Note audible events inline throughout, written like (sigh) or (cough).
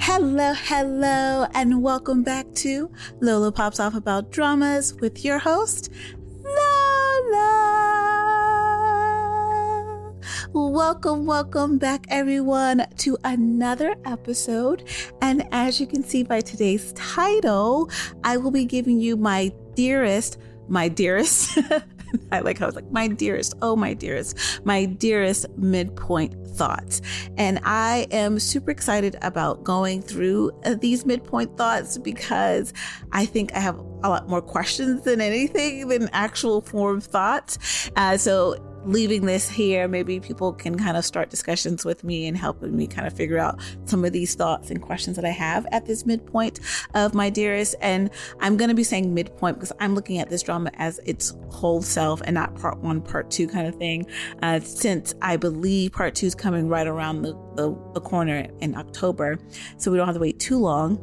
Hello, hello, and welcome back to Lola Pops Off About Dramas with your host, Lola. Welcome, welcome back, everyone, to another episode. And as you can see by today's title, I will be giving you my dearest, my dearest. (laughs) (laughs) I like I was like, my dearest, oh, my dearest, my dearest midpoint thoughts. And I am super excited about going through uh, these midpoint thoughts because I think I have a lot more questions than anything than actual form thoughts. Uh, so leaving this here, maybe people can kind of start discussions with me and helping me kind of figure out some of these thoughts and questions that I have at this midpoint of my dearest. And I'm going to be saying midpoint because I'm looking at this drama as its whole self and not part one, part two kind of thing. Uh, since I believe part two is coming right around the, the, the corner in October. So we don't have to wait too long.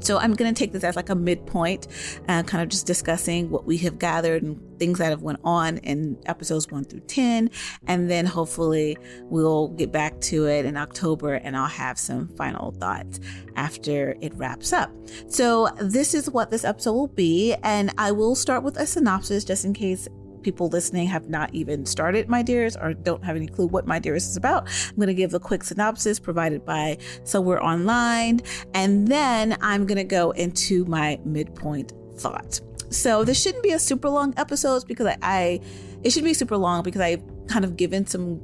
So I'm going to take this as like a midpoint, uh, kind of just discussing what we have gathered and things that have went on in episodes one through 10. And then hopefully we'll get back to it in October and I'll have some final thoughts after it wraps up. So this is what this episode will be. And I will start with a synopsis just in case people listening have not even started My Dearest or don't have any clue what My Dearest is about, I'm going to give a quick synopsis provided by Somewhere Online, and then I'm going to go into my midpoint thoughts. So this shouldn't be a super long episode because I, I it should be super long because I've kind of given some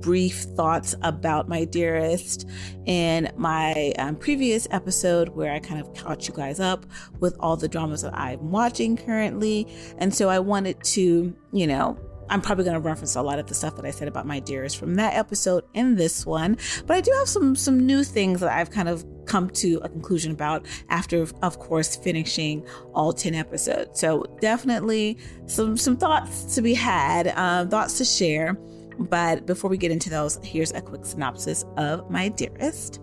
brief thoughts about my dearest in my um, previous episode where I kind of caught you guys up with all the dramas that I'm watching currently. And so I wanted to, you know, I'm probably going to reference a lot of the stuff that I said about my dearest from that episode in this one, but I do have some some new things that I've kind of come to a conclusion about after of course finishing all 10 episodes. So definitely some some thoughts to be had, uh, thoughts to share. But before we get into those, here's a quick synopsis of My Dearest.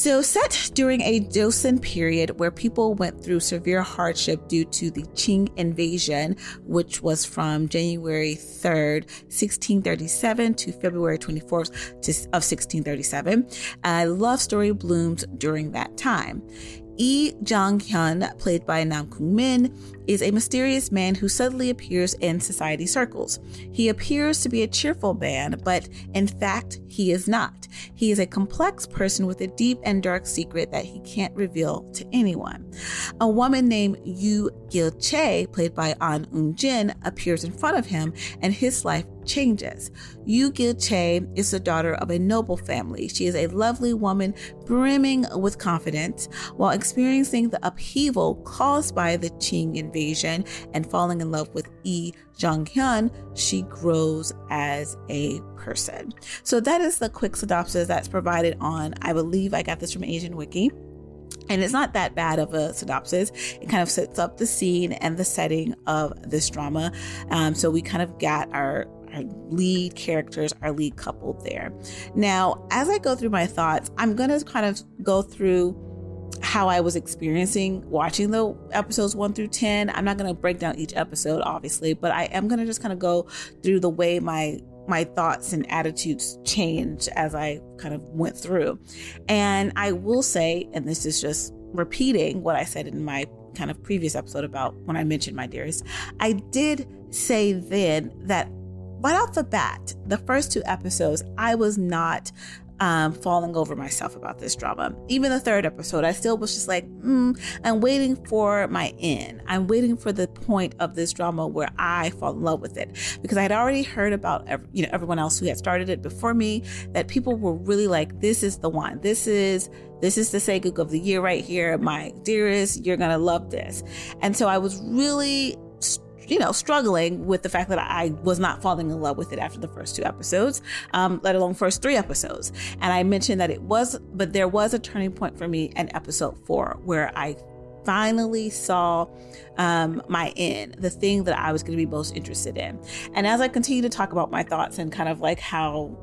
So, set during a Joseon period where people went through severe hardship due to the Qing invasion, which was from January 3rd, 1637 to February 24th of 1637, a uh, love story blooms during that time. Lee Jong Hyun, played by Nam Kung Min, is a mysterious man who suddenly appears in society circles. He appears to be a cheerful man, but in fact, he is not. He is a complex person with a deep and dark secret that he can't reveal to anyone. A woman named Yu Gil Che, played by An Eun Jin, appears in front of him, and his life changes. Yu Gil Che is the daughter of a noble family. She is a lovely woman brimming with confidence while experiencing the upheaval caused by the Qing invasion and falling in love with Yi Jong Hyun. She grows as a person. So that is the quick synopsis that's provided on, I believe I got this from Asian Wiki. And it's not that bad of a synopsis. It kind of sets up the scene and the setting of this drama. Um, so we kind of got our our lead characters, our lead couple there. Now, as I go through my thoughts, I'm going to kind of go through how I was experiencing watching the episodes one through 10. I'm not going to break down each episode, obviously, but I am going to just kind of go through the way my my thoughts and attitudes changed as I kind of went through. And I will say, and this is just repeating what I said in my kind of previous episode about when I mentioned my dearest, I did say then that right off the bat, the first two episodes, I was not um, falling over myself about this drama. Even the third episode, I still was just like, mm, I'm waiting for my end. I'm waiting for the point of this drama where I fall in love with it because I had already heard about you know everyone else who had started it before me that people were really like, this is the one. This is this is the Sageuk of the year right here, my dearest. You're gonna love this. And so I was really you know, struggling with the fact that I was not falling in love with it after the first two episodes, um, let alone first three episodes. And I mentioned that it was, but there was a turning point for me in episode four where I finally saw um, my end, the thing that I was going to be most interested in. And as I continue to talk about my thoughts and kind of like how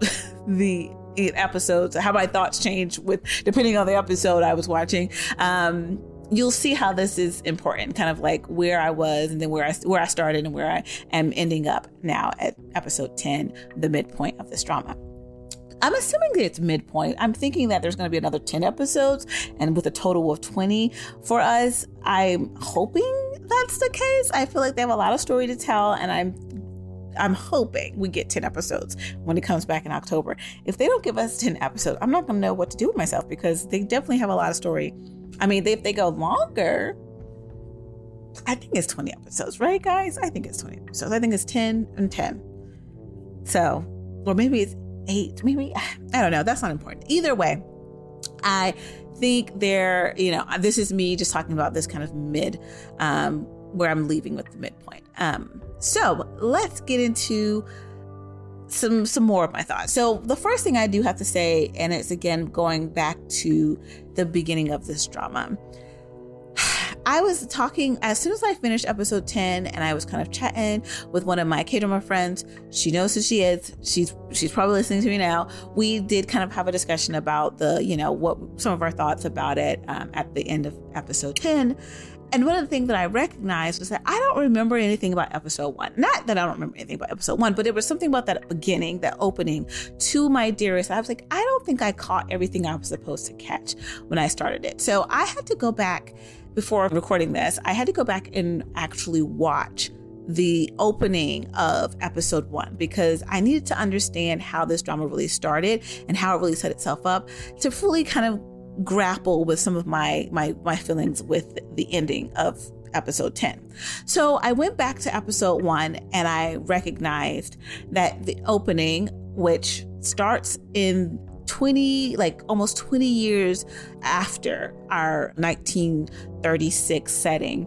(laughs) the episodes, how my thoughts change with depending on the episode I was watching. Um, you'll see how this is important, kind of like where I was and then where I where I started and where I am ending up now at episode 10, the midpoint of this drama. I'm assuming that it's midpoint. I'm thinking that there's going to be another 10 episodes and with a total of 20 for us. I'm hoping that's the case. I feel like they have a lot of story to tell and I'm I'm hoping we get 10 episodes when it comes back in October. If they don't give us 10 episodes, I'm not going to know what to do with myself because they definitely have a lot of story. I mean, if they go longer, I think it's 20 episodes, right, guys? I think it's 20 episodes. I think it's 10 and 10. So, or maybe it's eight, maybe, (sighs) I don't know. That's not important. Either way, I think they're, you know, this is me just talking about this kind of mid, um, where I'm leaving with the midpoint. Um, so let's get into some some more of my thoughts. So the first thing I do have to say, and it's again going back to the beginning of this drama. (sighs) I was talking as soon as I finished episode 10 and I was kind of chatting with one of my K-drama friends. She knows who she is. She's she's probably listening to me now. We did kind of have a discussion about the, you know, what some of our thoughts about it um, at the end of episode 10. And one of the things that I recognized was that I don't remember anything about episode one. Not that I don't remember anything about episode one, but there was something about that beginning, that opening to my dearest. I was like, I don't think I caught everything I was supposed to catch when I started it. So I had to go back before recording this, I had to go back and actually watch the opening of episode one because I needed to understand how this drama really started and how it really set itself up to fully kind of grapple with some of my my my feelings with the ending of episode 10. So I went back to episode 1 and I recognized that the opening which starts in 20 like almost 20 years after our 1936 setting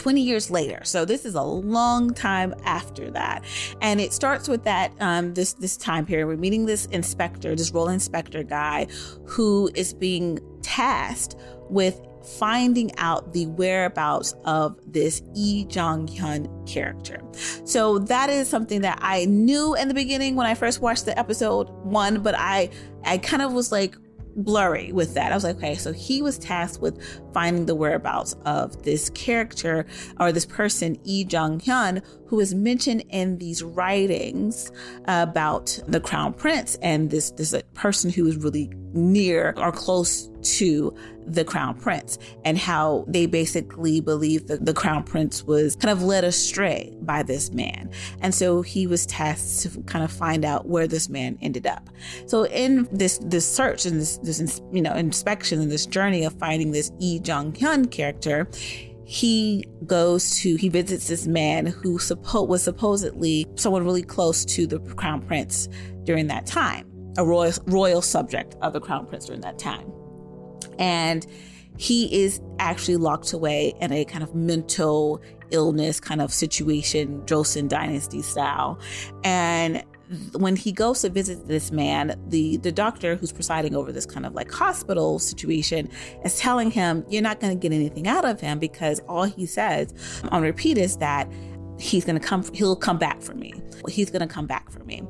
20 years later. So this is a long time after that. And it starts with that um, this this time period. We're meeting this inspector, this role inspector guy who is being tasked with finding out the whereabouts of this Lee Jong Hyun character. So that is something that I knew in the beginning when I first watched the episode one, but I I kind of was like blurry with that. I was like, okay, so he was tasked with finding the whereabouts of this character or this person, Lee Jong Hyun, who is mentioned in these writings about the crown prince and this this person who is really near or close to the crown prince and how they basically believe that the crown prince was kind of led astray by this man. And so he was tasked to kind of find out where this man ended up. So in this this search and this this you know inspection and this journey of finding this Lee Jong Hyun character, he goes to he visits this man who suppo- was supposedly someone really close to the crown prince during that time a royal royal subject of the crown prince during that time and he is actually locked away in a kind of mental illness kind of situation, Joseon Dynasty style. And when he goes to visit this man, the the doctor who's presiding over this kind of like hospital situation is telling him, "You're not going to get anything out of him because all he says on repeat is that." he's going to come he'll come back for me he's going to come back for me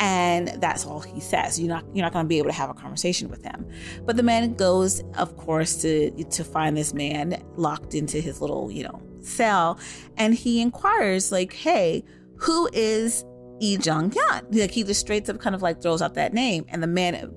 and that's all he says. You're not you're not going to be able to have a conversation with him. But the man goes of course to to find this man locked into his little you know cell. And he inquires like hey who is Lee Jong Hyun like he just straight up kind of like throws out that name. And the man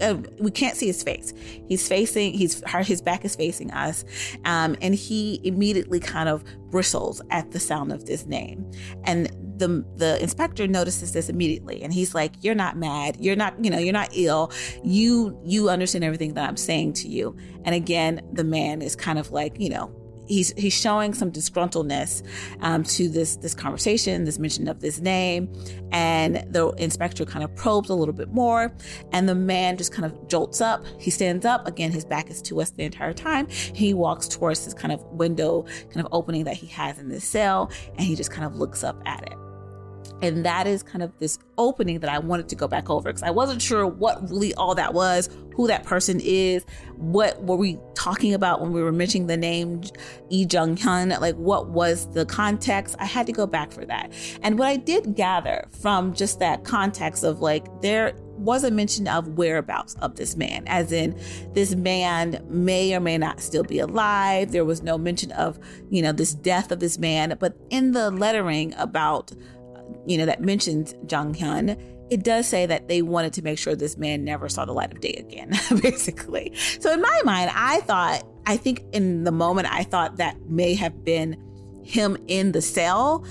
uh, we can't see his face. He's facing, he's his back is facing us, um, and he immediately kind of bristles at the sound of this name. And the the inspector notices this immediately, and he's like, "You're not mad. You're not, you know, you're not ill. You you understand everything that I'm saying to you." And again, the man is kind of like, you know, he's he's showing some disgruntledness um, to this this conversation, this mention of this name, and the inspector kind of probes a little bit more, and the man just kind of jolts up. He stands up again. His back is to us the entire time. He walks towards this kind of window, kind of opening that he has in this cell, and he just kind of looks up at it. And that is kind of this opening that I wanted to go back over because I wasn't sure what really all that was, who that person is, what were we talking about when we were mentioning the name Lee Jung Hyun, like what was the context. I had to go back for that. And what I did gather from just that context of like there was a mention of whereabouts of this man, as in this man may or may not still be alive. There was no mention of, you know, this death of this man, but in the lettering about you know, that mentions Jung Hyun, it does say that they wanted to make sure this man never saw the light of day again, (laughs) basically. So in my mind, I thought, I think in the moment, I thought that may have been him in the cell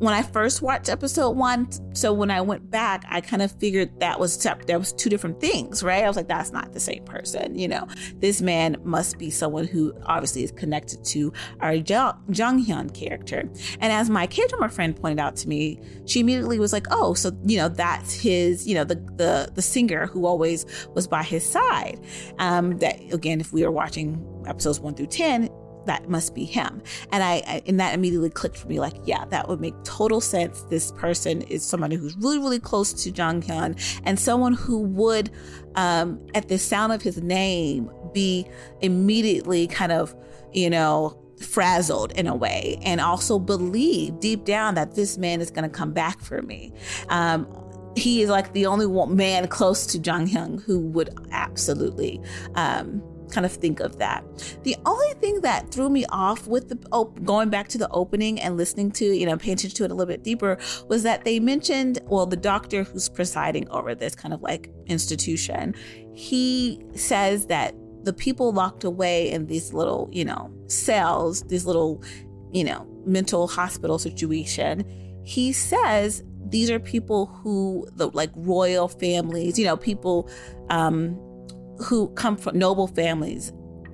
when I first watched episode one, so when I went back, I kind of figured that was. That was two different things, right? I was like, that's not the same person. You know, this man must be someone who obviously is connected to our Jung Hyun character. And as my K drama friend pointed out to me, she immediately was like, oh, so you know, that's his, you know, the the the singer who always was by his side. Um, that again, if we were watching episodes one through ten, that must be him. And I, I, and that immediately clicked for me like, yeah, that would make total sense. This person is somebody who's really, really close to Jung Hyun and someone who would, um, at the sound of his name, be immediately kind of, you know, frazzled in a way and also believe deep down that this man is going to come back for me. Um, he is like the only man close to Jung Hyun who would absolutely um, kind of think of that. The only thing that threw me off with the op- going back to the opening and listening to, you know, paying attention to it a little bit deeper was that they mentioned, well, the doctor who's presiding over this kind of like institution, he says that the people locked away in these little, you know, cells, these little, you know, mental hospital situation, he says these are people who the like royal families, you know, people um who come from noble families.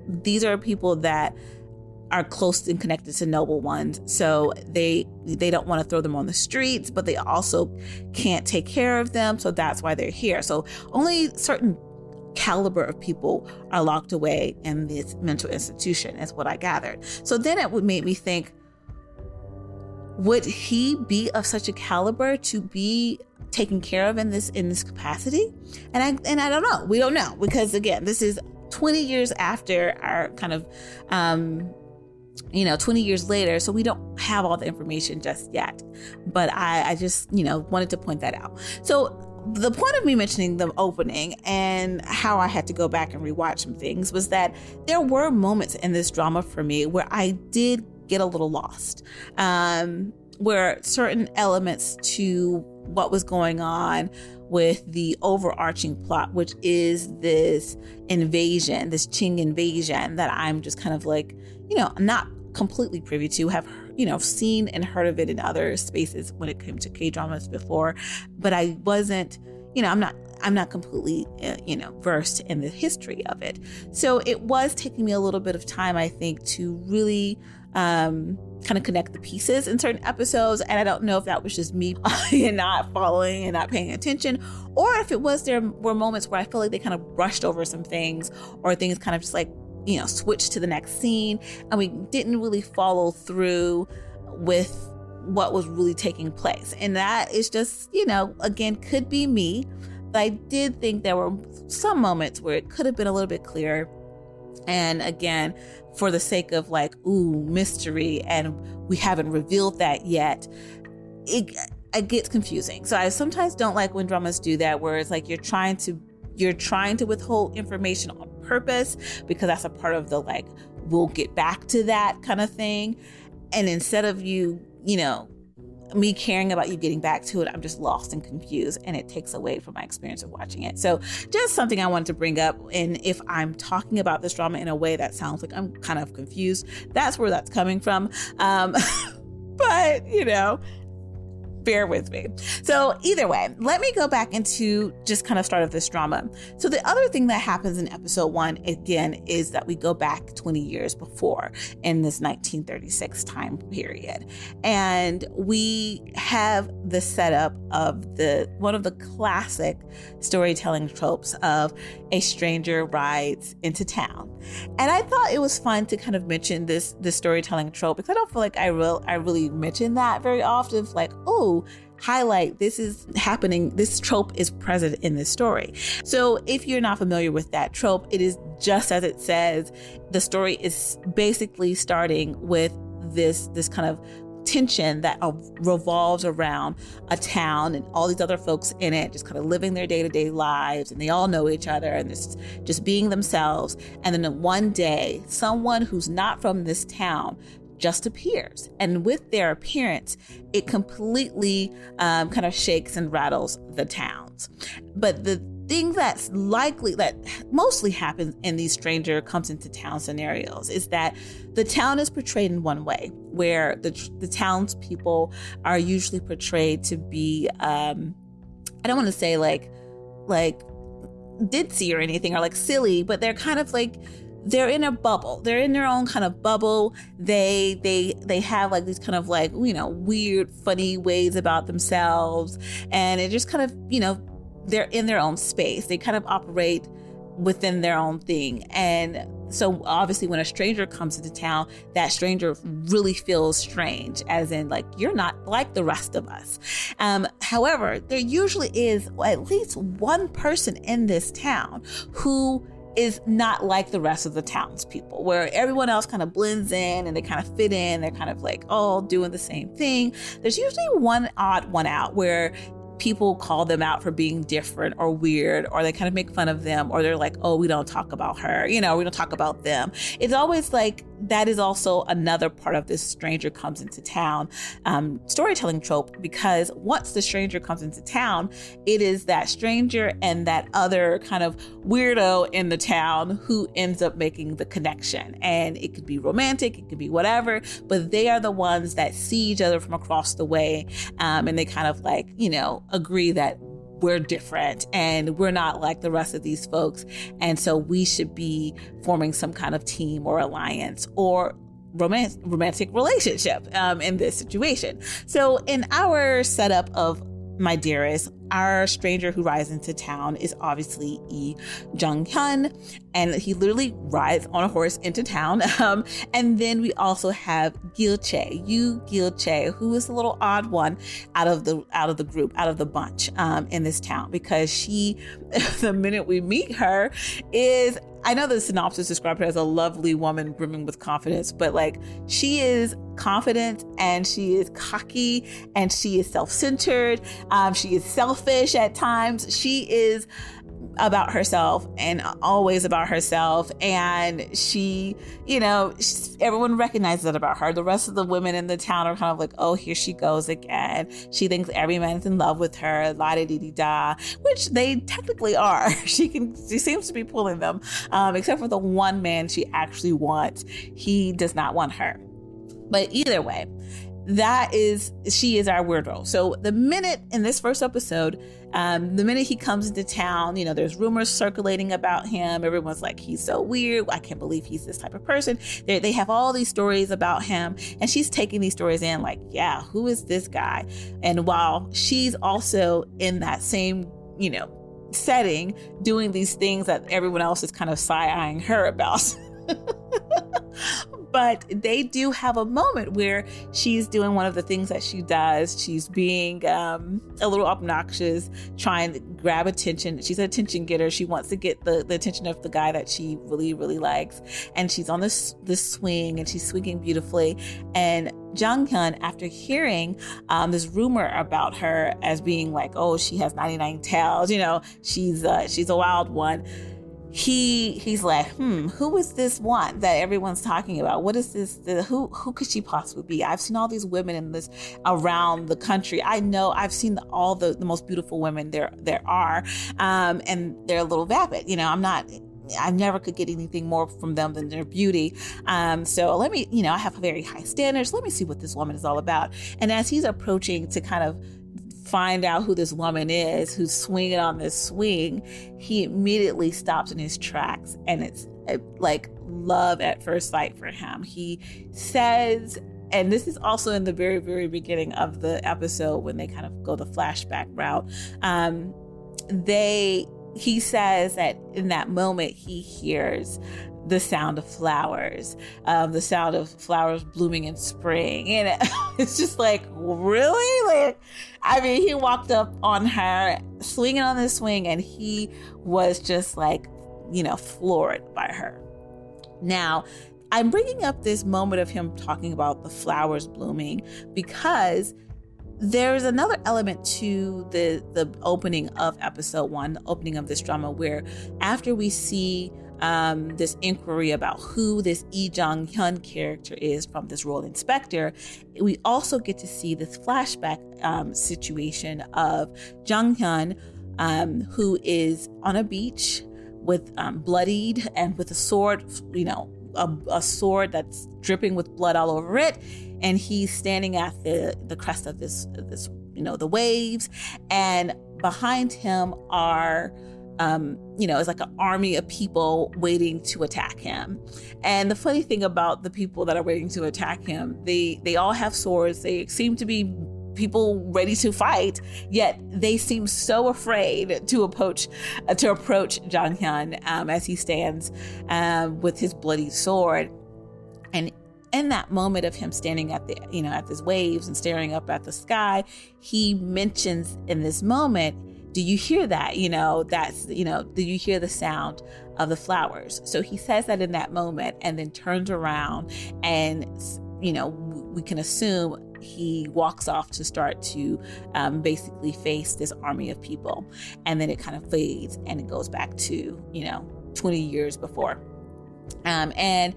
These are people that are close and connected to noble ones. So they they don't want to throw them on the streets, but they also can't take care of them. So that's why they're here. So only certain caliber of people are locked away in this mental institution, is what I gathered. So then it would make me think, would he be of such a caliber to be taken care of in this in this capacity? And I and I don't know. We don't know because again, this is 20 years after our kind of um you know 20 years later so we don't have all the information just yet but i i just you know wanted to point that out so the point of me mentioning the opening and how I had to go back and rewatch some things was that there were moments in this drama for me where I did get a little lost, um, where certain elements to what was going on with the overarching plot, which is this invasion, this Qing invasion that I'm just kind of like, you know, not completely privy to, have, you know, seen and heard of it in other spaces when it came to K dramas before, but I wasn't, you know, I'm not. I'm not completely, uh, you know, versed in the history of it. So it was taking me a little bit of time, I think, to really um, kind of connect the pieces in certain episodes. And I don't know if that was just me (laughs) and not following and not paying attention, or if it was there were moments where I feel like they kind of brushed over some things or things kind of just like, you know, switched to the next scene and we didn't really follow through with what was really taking place. And that is just, you know, again, could be me. But I did think there were some moments where it could have been a little bit clearer. And again, for the sake of like, ooh, mystery, and we haven't revealed that yet, it, it gets confusing. So I sometimes don't like when dramas do that, where it's like you're trying to you're trying to withhold information on purpose because that's a part of the like we'll get back to that kind of thing. And instead of you, you know, me caring about you getting back to it, I'm just lost and confused, and it takes away from my experience of watching it. So, just something I wanted to bring up. And if I'm talking about this drama in a way that sounds like I'm kind of confused, that's where that's coming from. Um, (laughs) but, you know, bear with me. So, either way, let me go back into just kind of start of this drama. So, the other thing that happens in episode one, again, is that we go back 20 years before in this 1936 time period. And we have the setup of the one of the classic storytelling tropes of a stranger rides into town. And I thought it was fun to kind of mention this this storytelling trope because I don't feel like I real I really mention that very often. It's Like, oh, highlight this is happening, this trope is present in this story. So if you're not familiar with that trope, it is just as it says. The story is basically starting with this this kind of tension that uh, revolves around a town and all these other folks in it just kind of living their day-to-day lives and they all know each other and this just being themselves and then one day someone who's not from this town just appears. And with their appearance, it completely um, kind of shakes and rattles the towns. But the thing that's likely that mostly happens in these stranger comes into town scenarios is that the town is portrayed in one way where the the townspeople are usually portrayed to be um i don't want to say like like ditzy or anything or like silly but they're kind of like they're in a bubble they're in their own kind of bubble they they they have like these kind of like you know weird funny ways about themselves and it just kind of you know they're in their own space. They kind of operate within their own thing. And so obviously when a stranger comes into town, that stranger really feels strange, as in like you're not like the rest of us. Um, however, there usually is at least one person in this town who is not like the rest of the townspeople, where everyone else kind of blends in and they kind of fit in. They're kind of like all doing the same thing. There's usually one odd one out where people call them out for being different or weird, or they kind of make fun of them, or they're like, oh, we don't talk about her, you know, we don't talk about them. It's always like that is also another part of this stranger comes into town um, storytelling trope because once the stranger comes into town, it is that stranger and that other kind of weirdo in the town who ends up making the connection. And it could be romantic, it could be whatever, but they are the ones that see each other from across the way um, and they kind of like, you know, agree that we're different and we're not like the rest of these folks. And so we should be forming some kind of team or alliance or romance, romantic relationship um, in this situation. So in our setup of my dearest, our stranger who rides into town is obviously Lee Jung Hyun, and he literally rides on a horse into town. (laughs) Um, and then we also have Gil Che, Yu Gil Che, who is a little odd one out of the out of the group, out of the bunch um, in this town, because she, (laughs) the minute we meet her, is I know the synopsis described her as a lovely woman brimming with confidence, but like she is confident and she is cocky and she is self centered. Um, she is selfish at times. She is about herself and always about herself. And she, you know, everyone recognizes that about her. The rest of the women in the town are kind of like, oh, here she goes again. She thinks every man's in love with her, la da dee da, which they technically are. (laughs) She can, she seems to be pulling them, um, except for the one man she actually wants. He does not want her. But either way, that is she is our weirdo. So the minute in this first episode, um, the minute he comes into town, you know, there's rumors circulating about him. Everyone's like, he's so weird. I can't believe he's this type of person. They, they have all these stories about him, and she's taking these stories in, like, yeah, who is this guy? And while she's also in that same, you know, setting, doing these things that everyone else is kind of side eyeing her about. (laughs) but they do have a moment where she's doing one of the things that she does. She's being um, a little obnoxious, trying to grab attention. She's an attention getter. She wants to get the, the attention of the guy that she really, really likes. And she's on this this swing and she's swinging beautifully. And Jung Hyun, after hearing um, this rumor about her as being like, oh, she has 99 tails, you know, she's uh, she's a wild one he he's like, hmm, who is this one that everyone's talking about? What is this? The, who who could she possibly be? I've seen all these women in this around the country. I know I've seen all the, the most beautiful women there there are, um, and they're a little vapid. You know, I'm not I never could get anything more from them than their beauty. Um, so let me, you know, I have very high standards. Let me see what this woman is all about. And as he's approaching to kind of find out who this woman is who's swinging on this swing, he immediately stops in his tracks and it's uh, like love at first sight for him. He says, and this is also in the very, very beginning of the episode when they kind of go the flashback route. Um, they he says that in that moment he hears the sound of flowers, um, the sound of flowers blooming in spring. (laughs) And it's just like, really? Like, I mean, he walked up on her, swinging on the swing, and he was just like, you know, floored by her. Now, I'm bringing up this moment of him talking about the flowers blooming because there's another element to the the opening of episode one, the opening of this drama, where after we see um, this inquiry about who this Lee Jong Hyun character is from this role inspector, we also get to see this flashback um, situation of Jung Hyun, um, who is on a beach with um, bloodied and with a sword, you know, a, a sword that's dripping with blood all over it, and he's standing at the the crest of this this you know the waves, and behind him are um, you know, it's like an army of people waiting to attack him. And the funny thing about the people that are waiting to attack him, they they all have swords. They seem to be people ready to fight, yet they seem so afraid to approach uh, to approach Jung Hyun um, as he stands um, with his bloody sword. And in that moment of him standing at the you know at these waves and staring up at the sky, he mentions in this moment do you hear that? You know, that's, you know, do you hear the sound of the flowers? So he says that in that moment and then turns around and, you know, we can assume he walks off to start to um, basically face this army of people. And then it kind of fades and it goes back to, you know, 20 years before. Um, and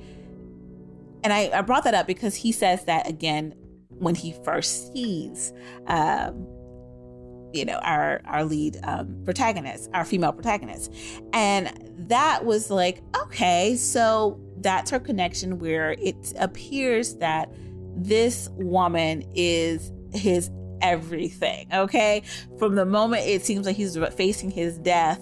and I, I brought that up because he says that again when he first sees um, you know our our lead um, protagonist our female protagonist. And that was like okay so that's her connection where it appears that this woman is his everything okay? From the moment it seems like he's facing his death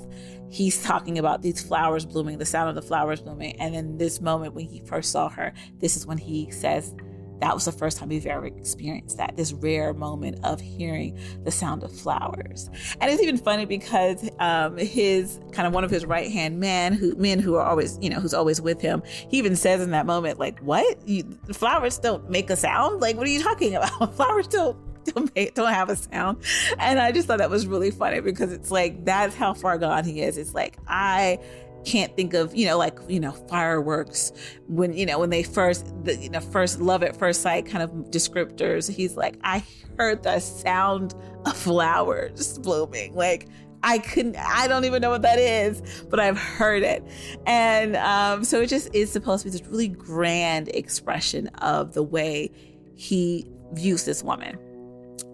he's talking about these flowers blooming the sound of the flowers blooming. And then this moment when he first saw her this is when he says that was the first time we've ever experienced that this rare moment of hearing the sound of flowers. And it's even funny because um, his kind of one of his right hand men who men who are always you know who's always with him he even says in that moment like what? You, flowers don't make a sound? Like what are you talking about? (laughs) Flowers don't don't, don't have a sound. And i just thought that was really funny because it's like that's how far gone he is. It's like i can't think of you know like you know fireworks when you know when they first the you know first love at first sight kind of descriptors he's like i heard the sound of flowers blooming like I couldn't, I don't even know what that is, but I've heard it. And um, so it just is supposed to be this really grand expression of the way he views this woman.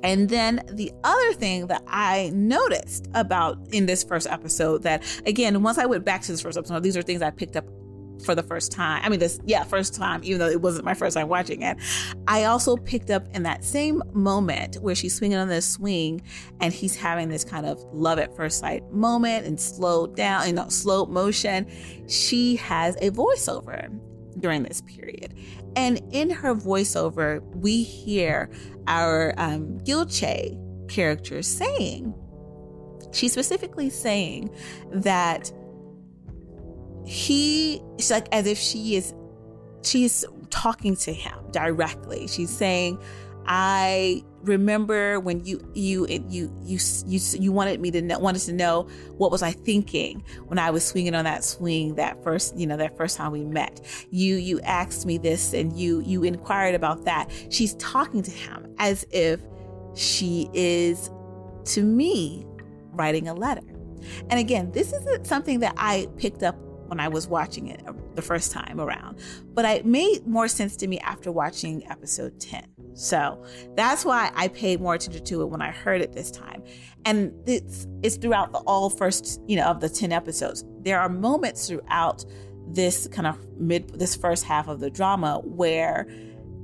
And then the other thing that I noticed about in this first episode that again, once I went back to this first episode, these are things I picked up for the first time. I mean, this, yeah, first time, even though it wasn't my first time watching it. I also picked up in that same moment where she's swinging on this swing and he's having this kind of love at first sight moment and slow down, you know, slow motion. She has a voiceover during this period. And in her voiceover, we hear our um, Gilche character saying, she's specifically saying that he, she's like as if she is, she's talking to him directly. She's saying, I remember when you you you you you you wanted me to know, wanted to know what was I thinking when I was swinging on that swing that first you know that first time we met. You you asked me this and you you inquired about that. She's talking to him as if she is to me writing a letter. And again, this isn't something that I picked up when I was watching it the first time around, but it made more sense to me after watching episode 10. So that's why I paid more attention to it when I heard it this time. And it's it's throughout the all first, you know, of the 10 episodes. There are moments throughout this kind of mid this first half of the drama where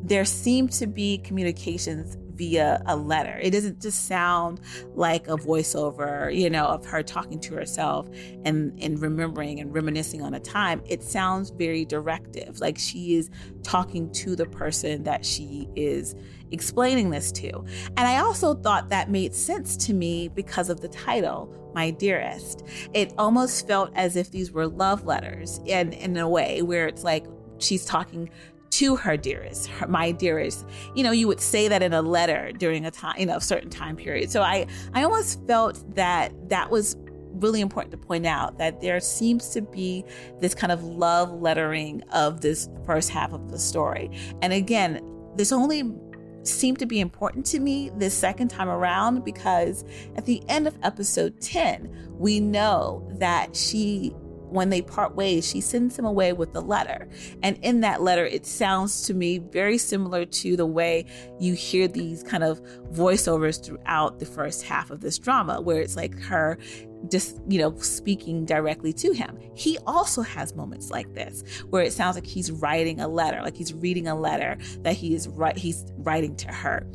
there seem to be communications via a letter. It doesn't just sound like a voiceover, you know, of her talking to herself and, and remembering and reminiscing on a time. It sounds very directive, like she is talking to the person that she is explaining this to. And I also thought that made sense to me because of the title, My Dearest. It almost felt as if these were love letters and in a way where it's like she's talking to her dearest, her, my dearest. You know, you would say that in a letter during a time, you know, a certain time period. So I, I almost felt that that was really important to point out that there seems to be this kind of love lettering of this first half of the story. And again, this only seemed to be important to me this second time around because at the end of episode 10, we know that she when they part ways, she sends him away with a letter. And in that letter, it sounds to me very similar to the way you hear these kind of voiceovers throughout the first half of this drama, where it's like her just you know speaking directly to him he also has moments like this where it sounds like he's writing a letter like he's reading a letter that he is right he's writing to her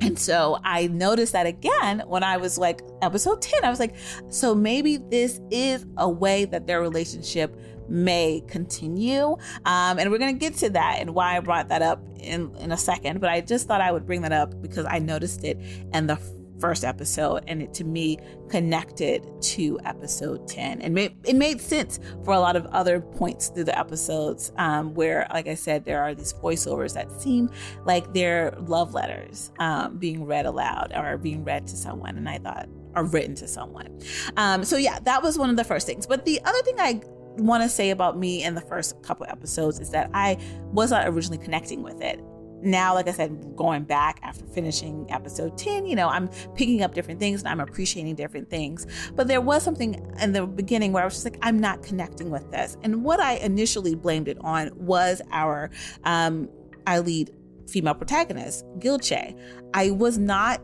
and so I noticed that again when I was like episode 10. I was like, so maybe this is a way that their relationship may continue. Um, and we're going to get to that and why I brought that up in, in a second. But I just thought I would bring that up because I noticed it in the first episode and it to me connected to episode 10 and it made sense for a lot of other points through the episodes um, where like i said there are these voiceovers that seem like they're love letters um, being read aloud or being read to someone and i thought are written to someone. Um, so yeah that was one of the first things. But the other thing i want to say about me in the first couple episodes is that I was not originally connecting with it now, like I said, going back after finishing episode 10, you know, I'm picking up different things and I'm appreciating different things. But there was something in the beginning where I was just like, I'm not connecting with this. And what I initially blamed it on was our um, lead female protagonist, Gilche. I was not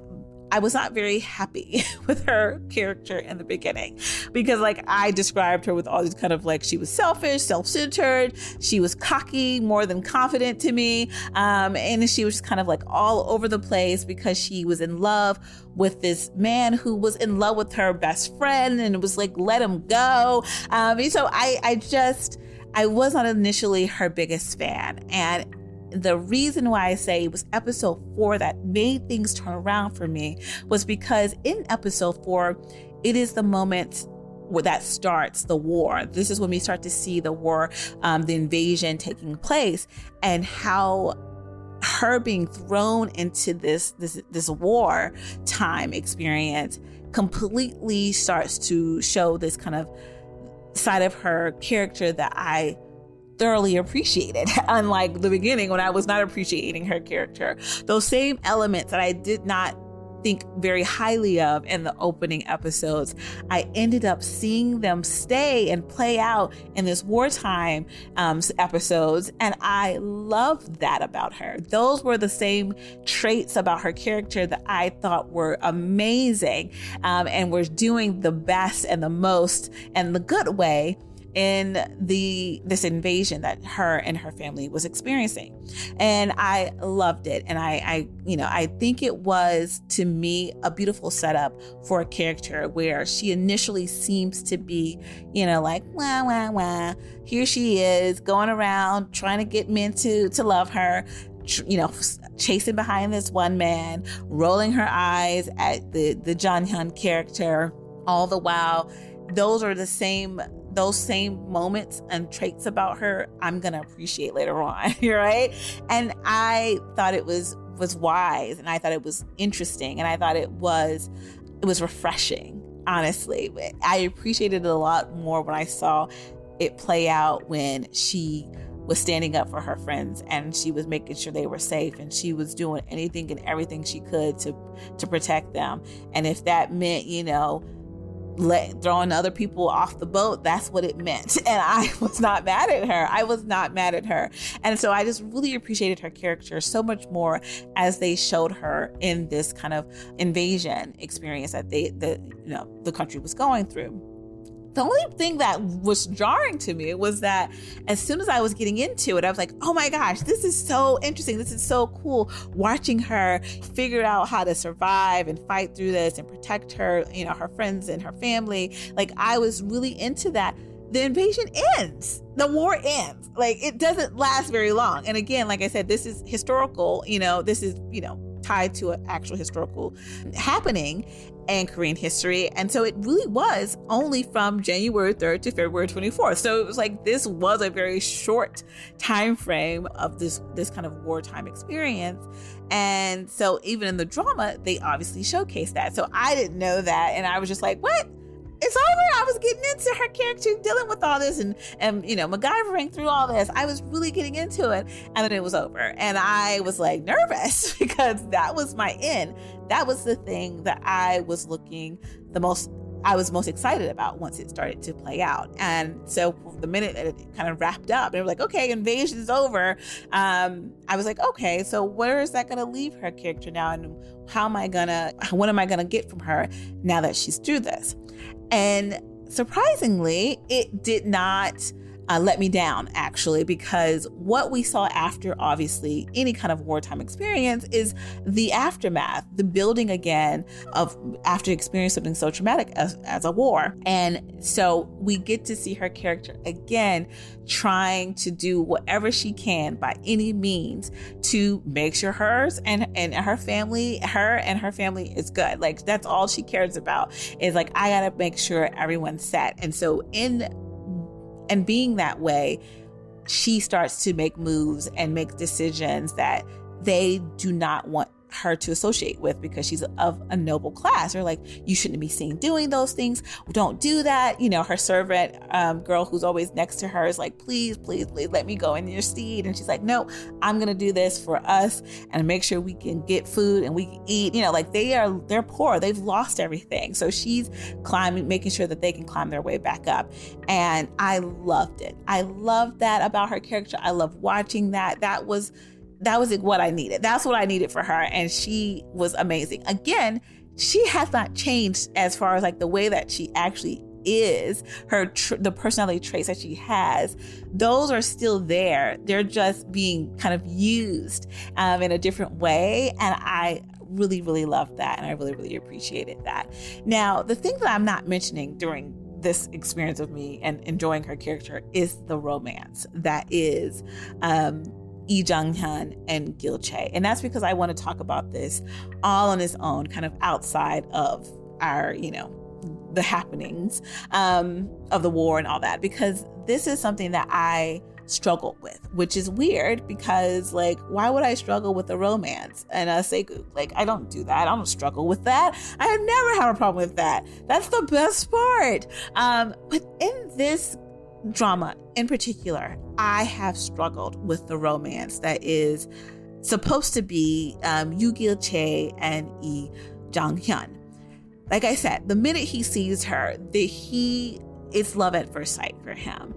I was not very happy (laughs) with her character in the beginning because, like, I described her with all these kind of like she was selfish, self centered, she was cocky, more than confident to me. Um, and she was kind of like all over the place because she was in love with this man who was in love with her best friend and was like, let him go. Um, so I, I just, I was not initially her biggest fan. And the reason why I say it was episode four that made things turn around for me was because in episode four, it is the moment where that starts the war. This is when we start to see the war, um, the invasion taking place, and how her being thrown into this this this war time experience completely starts to show this kind of side of her character that I thoroughly appreciated, (laughs) unlike the beginning when I was not appreciating her character. Those same elements that I did not think very highly of in the opening episodes, I ended up seeing them stay and play out in this wartime um, episodes. And I loved that about her. Those were the same traits about her character that I thought were amazing um, and were doing the best and the most and the good way in the this invasion that her and her family was experiencing and i loved it and i i you know i think it was to me a beautiful setup for a character where she initially seems to be you know like wah wah wah here she is going around trying to get men to to love her you know, chasing behind this one man, rolling her eyes at the the John Hyun character, all the while. Those are the same those same moments and traits about her I'm going to appreciate later on, (laughs) right? And I thought it was was wise and I thought it was interesting and I thought it was it was refreshing, honestly. I appreciated it a lot more when I saw it play out when she was standing up for her friends and she was making sure they were safe and she was doing anything and everything she could to to protect them and if that meant you know let throwing other people off the boat that's what it meant. (laughs) And i (laughs) was not mad at her. I was not mad at her. And so i just really appreciated her character so much more as they showed her in this kind of invasion experience that they the you know the country was going through the only thing that was jarring to me was that as soon as I was getting into it, I was like, oh my gosh, this is so interesting. This is so cool watching her figure out how to survive and fight through this and protect her, you know, her friends and her family. Like, I was really into that. The invasion ends. The war ends. Like, it doesn't last very long. And again, like I said, this is historical, you know, this is, you know, tied to an actual historical happening and Korean history. And so it really was only from January 3rd to February 24th. So it was like this was a very short time frame of this this kind of wartime experience. And so even in the drama, they obviously showcased that. So I didn't know that and I was just like, "What? It's over. I was getting into her character, dealing with all this and and you know, MacGyvering through all this. I was really getting into it, and then it was over. And I was like (laughs) nervous because that was my end. That was the thing that I was looking the most I was most excited about once it started to play out. And so the minute that it kind of wrapped up, and it was like, okay, invasion's over. Um, I was like, okay, so where is that going to leave her character now? And how am I to, what am I to get from her now that she's through this? And surprisingly, it did not uh, let me down actually because what we saw after obviously any kind of wartime experience is the aftermath the building again of after experiencing something so traumatic as, as a war. And so we get to see her character again trying to do whatever she can by any means to make sure hers and and her family her and her family is good. Like that's all she cares about is like i gotta make sure everyone's set. And so in and being that way, she starts to make moves and make decisions that they do not want her to associate with because she's of a noble class. Or like you shouldn't be seen doing those things. Don't do that. You know her servant um, girl who's always next to her is like please please please let me go in your seat and she's like no i'm gonna do this for us and make sure we can get food and we can eat. You know like they are they're poor. They've lost everything. So she's climbing making sure that they can climb their way back up. And i loved it. I loved that about her character. I love watching that. That was that was what I needed. That's what I needed for her. And she was amazing. Again, she has not changed as far as like the way that she actually is her tr- the personality traits that she has those are still there they're just being kind of used um, in a different way and i really really love that and i really really appreciated that now the thing that i'm not mentioning during this experience of me and enjoying her character is the romance that is um, Lee Jung and Gil Che. And that's because I want to talk about this all on its own, kind of outside of our, you know, the happenings um, of the war and all that, because this is something that I struggle with, which is weird because, like, why would I struggle with a romance and a sageuk? Like, I don't do that. I don't struggle with that. I have never had a problem with that. That's the best part. Um, but in this drama in particular, I have struggled with the romance that is supposed to be um, Yu Gil Che and Lee Jung Hyun. Like I said, the minute he sees her, the he it's love at first sight for him.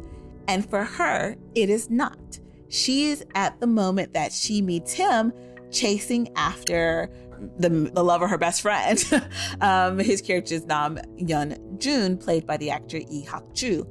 And for her, it is not. She is at the moment that she meets him chasing after the, the love of her best friend. (laughs) um, his character is Nam Yun Jun, played by the actor Lee Hak Joo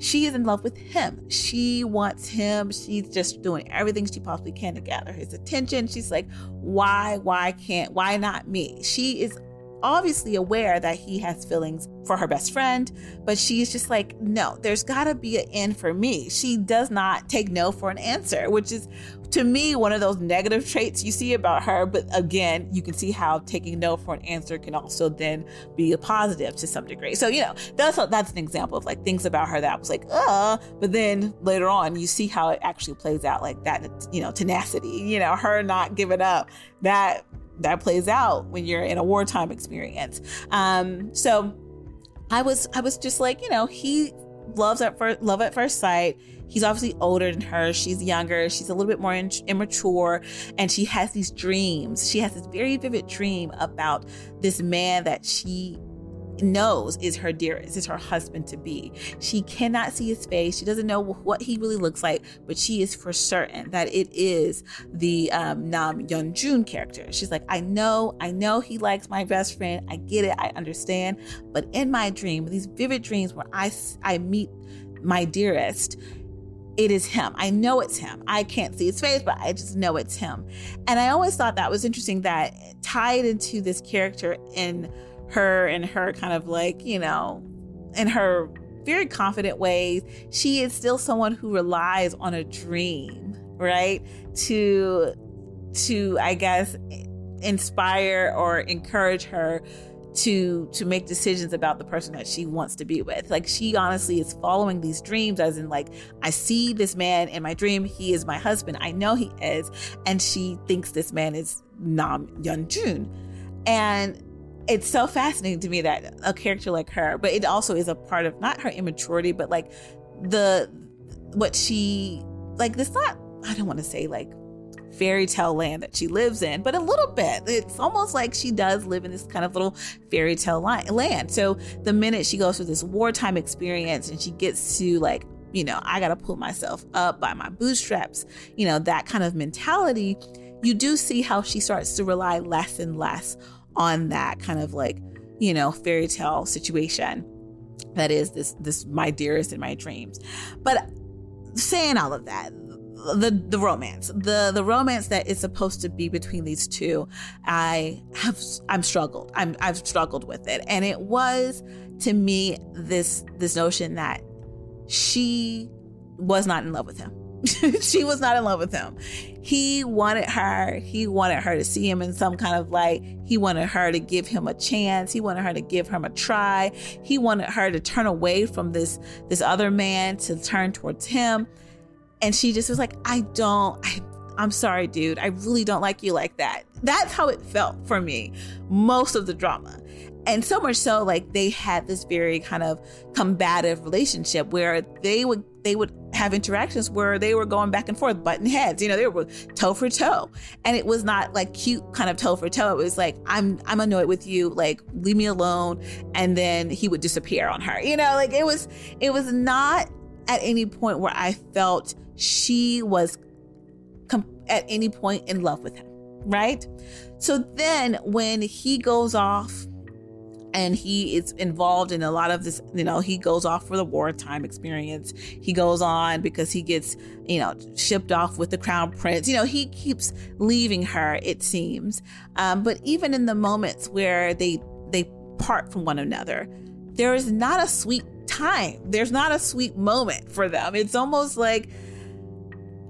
she is in love with him. She wants him. She's just doing everything she possibly can to gather his attention. She's like, why, why can't, why not me? She is obviously aware that he has feelings for her best friend, but she's just like, no, there's got to be an end for me. She does not take no for an answer, which is to me one of those negative traits you see about her. But again, you can see how taking no for an answer can also then be a positive to some degree. So, you know, that's that's an example of like things about her that was like, uh, but then later on you see how it actually plays out like that, you know, tenacity, you know, her not giving up. That that plays out when you're in a wartime experience. Um, so I was I was just like, you know, he loves at first love at first sight. He's obviously older than her. She's younger. She's a little bit more in, immature, and she has these dreams. She has this very vivid dream about this man that she knows is her dearest, is her husband to be. She cannot see his face. She doesn't know what he really looks like, but she is for certain that it is the um, Nam Yun Jun character. She's like, I know, I know he likes my best friend. I get it. I understand. But in my dream, these vivid dreams where I, I meet my dearest, it is him. I know it's him. I can't see his face, but I just know it's him. And I always thought that was interesting that tied into this character in her and her kind of like, you know, in her very confident ways, she is still someone who relies on a dream, right? To to I guess inspire or encourage her to to make decisions about the person that she wants to be with. Like she honestly is following these dreams as in like I see this man in my dream, he is my husband. I know he is and she thinks this man is Nam Yun Jun. And it's so fascinating to me that a character like her, but it also is a part of not her immaturity, but like the what she like this not I don't want to say like fairy tale land that she lives in, but a little bit. It's almost like she does live in this kind of little fairy tale land. So the minute she goes through this wartime experience and she gets to like, you know, I got to pull myself up by my bootstraps, you know, that kind of mentality, you do see how she starts to rely less and less on that kind of like, you know, fairy tale situation that is this this my dearest in my dreams. But saying all of that, the the romance the the romance that is supposed to be between these two i have i'm struggled. I'm i've struggled with it. And it was to me this this notion that she was not in love with him (laughs) she was not in love with him he wanted her he wanted her to see him in some kind of light he wanted her to give him a chance he wanted her to give him a try he wanted her to turn away from this this other man to turn towards him and she just was like, I don't, I, I'm sorry, dude. I really don't like you like that. That's how it felt for me, most of the drama. And so much so, like they had this very kind of combative relationship where they would they would have interactions where they were going back and forth, butting heads. You know, they were toe for toe, and it was not like cute kind of toe for toe. It was like I'm I'm annoyed with you, like leave me alone, and then he would disappear on her. You know, like it was it was not at any point where I felt she was at any point in love with him, right? So then when he goes off and he is involved in a lot of this, you know, he goes off for the wartime experience. He goes on because he gets, you know, shipped off with the crown prince. You know, he keeps leaving her, it seems. Um, but even in the moments where they they part from one another, there is not a sweet time. There's not a sweet moment for them. It's almost like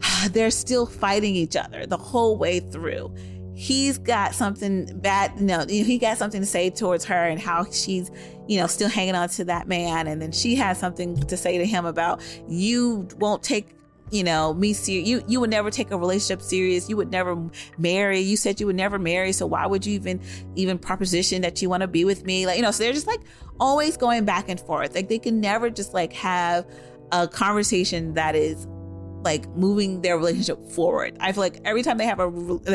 (sighs) they're still fighting each other the whole way through. He's got something bad, you know, he got something to say towards her and how she's, you know, still hanging on to that man. And then she has something to say to him about you won't take you know me you you would never take a relationship serious. You would never marry. You said you would never marry. So why would you even even proposition that you want to be with me? Like you know so they're just like always going back and forth. Like they can never just like have a conversation that is like moving their relationship forward. I feel like every time they have a,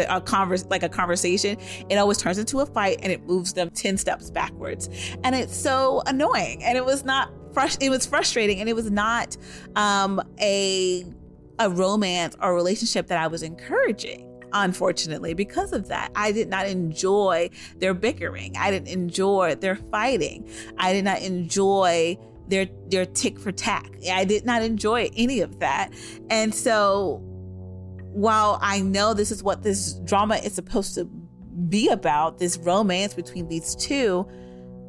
a converse, like a conversation, it always turns into a fight and it moves them 10 steps backwards. And it's so annoying. And it was not fresh. It was frustrating and it was not, um, a, a romance or relationship that I was encouraging unfortunately because of that i did not enjoy their bickering i didn't enjoy their fighting i did not enjoy their their tick for tack. I did not enjoy any of that. And so while I know this is what this drama is supposed to be about, this romance between these two,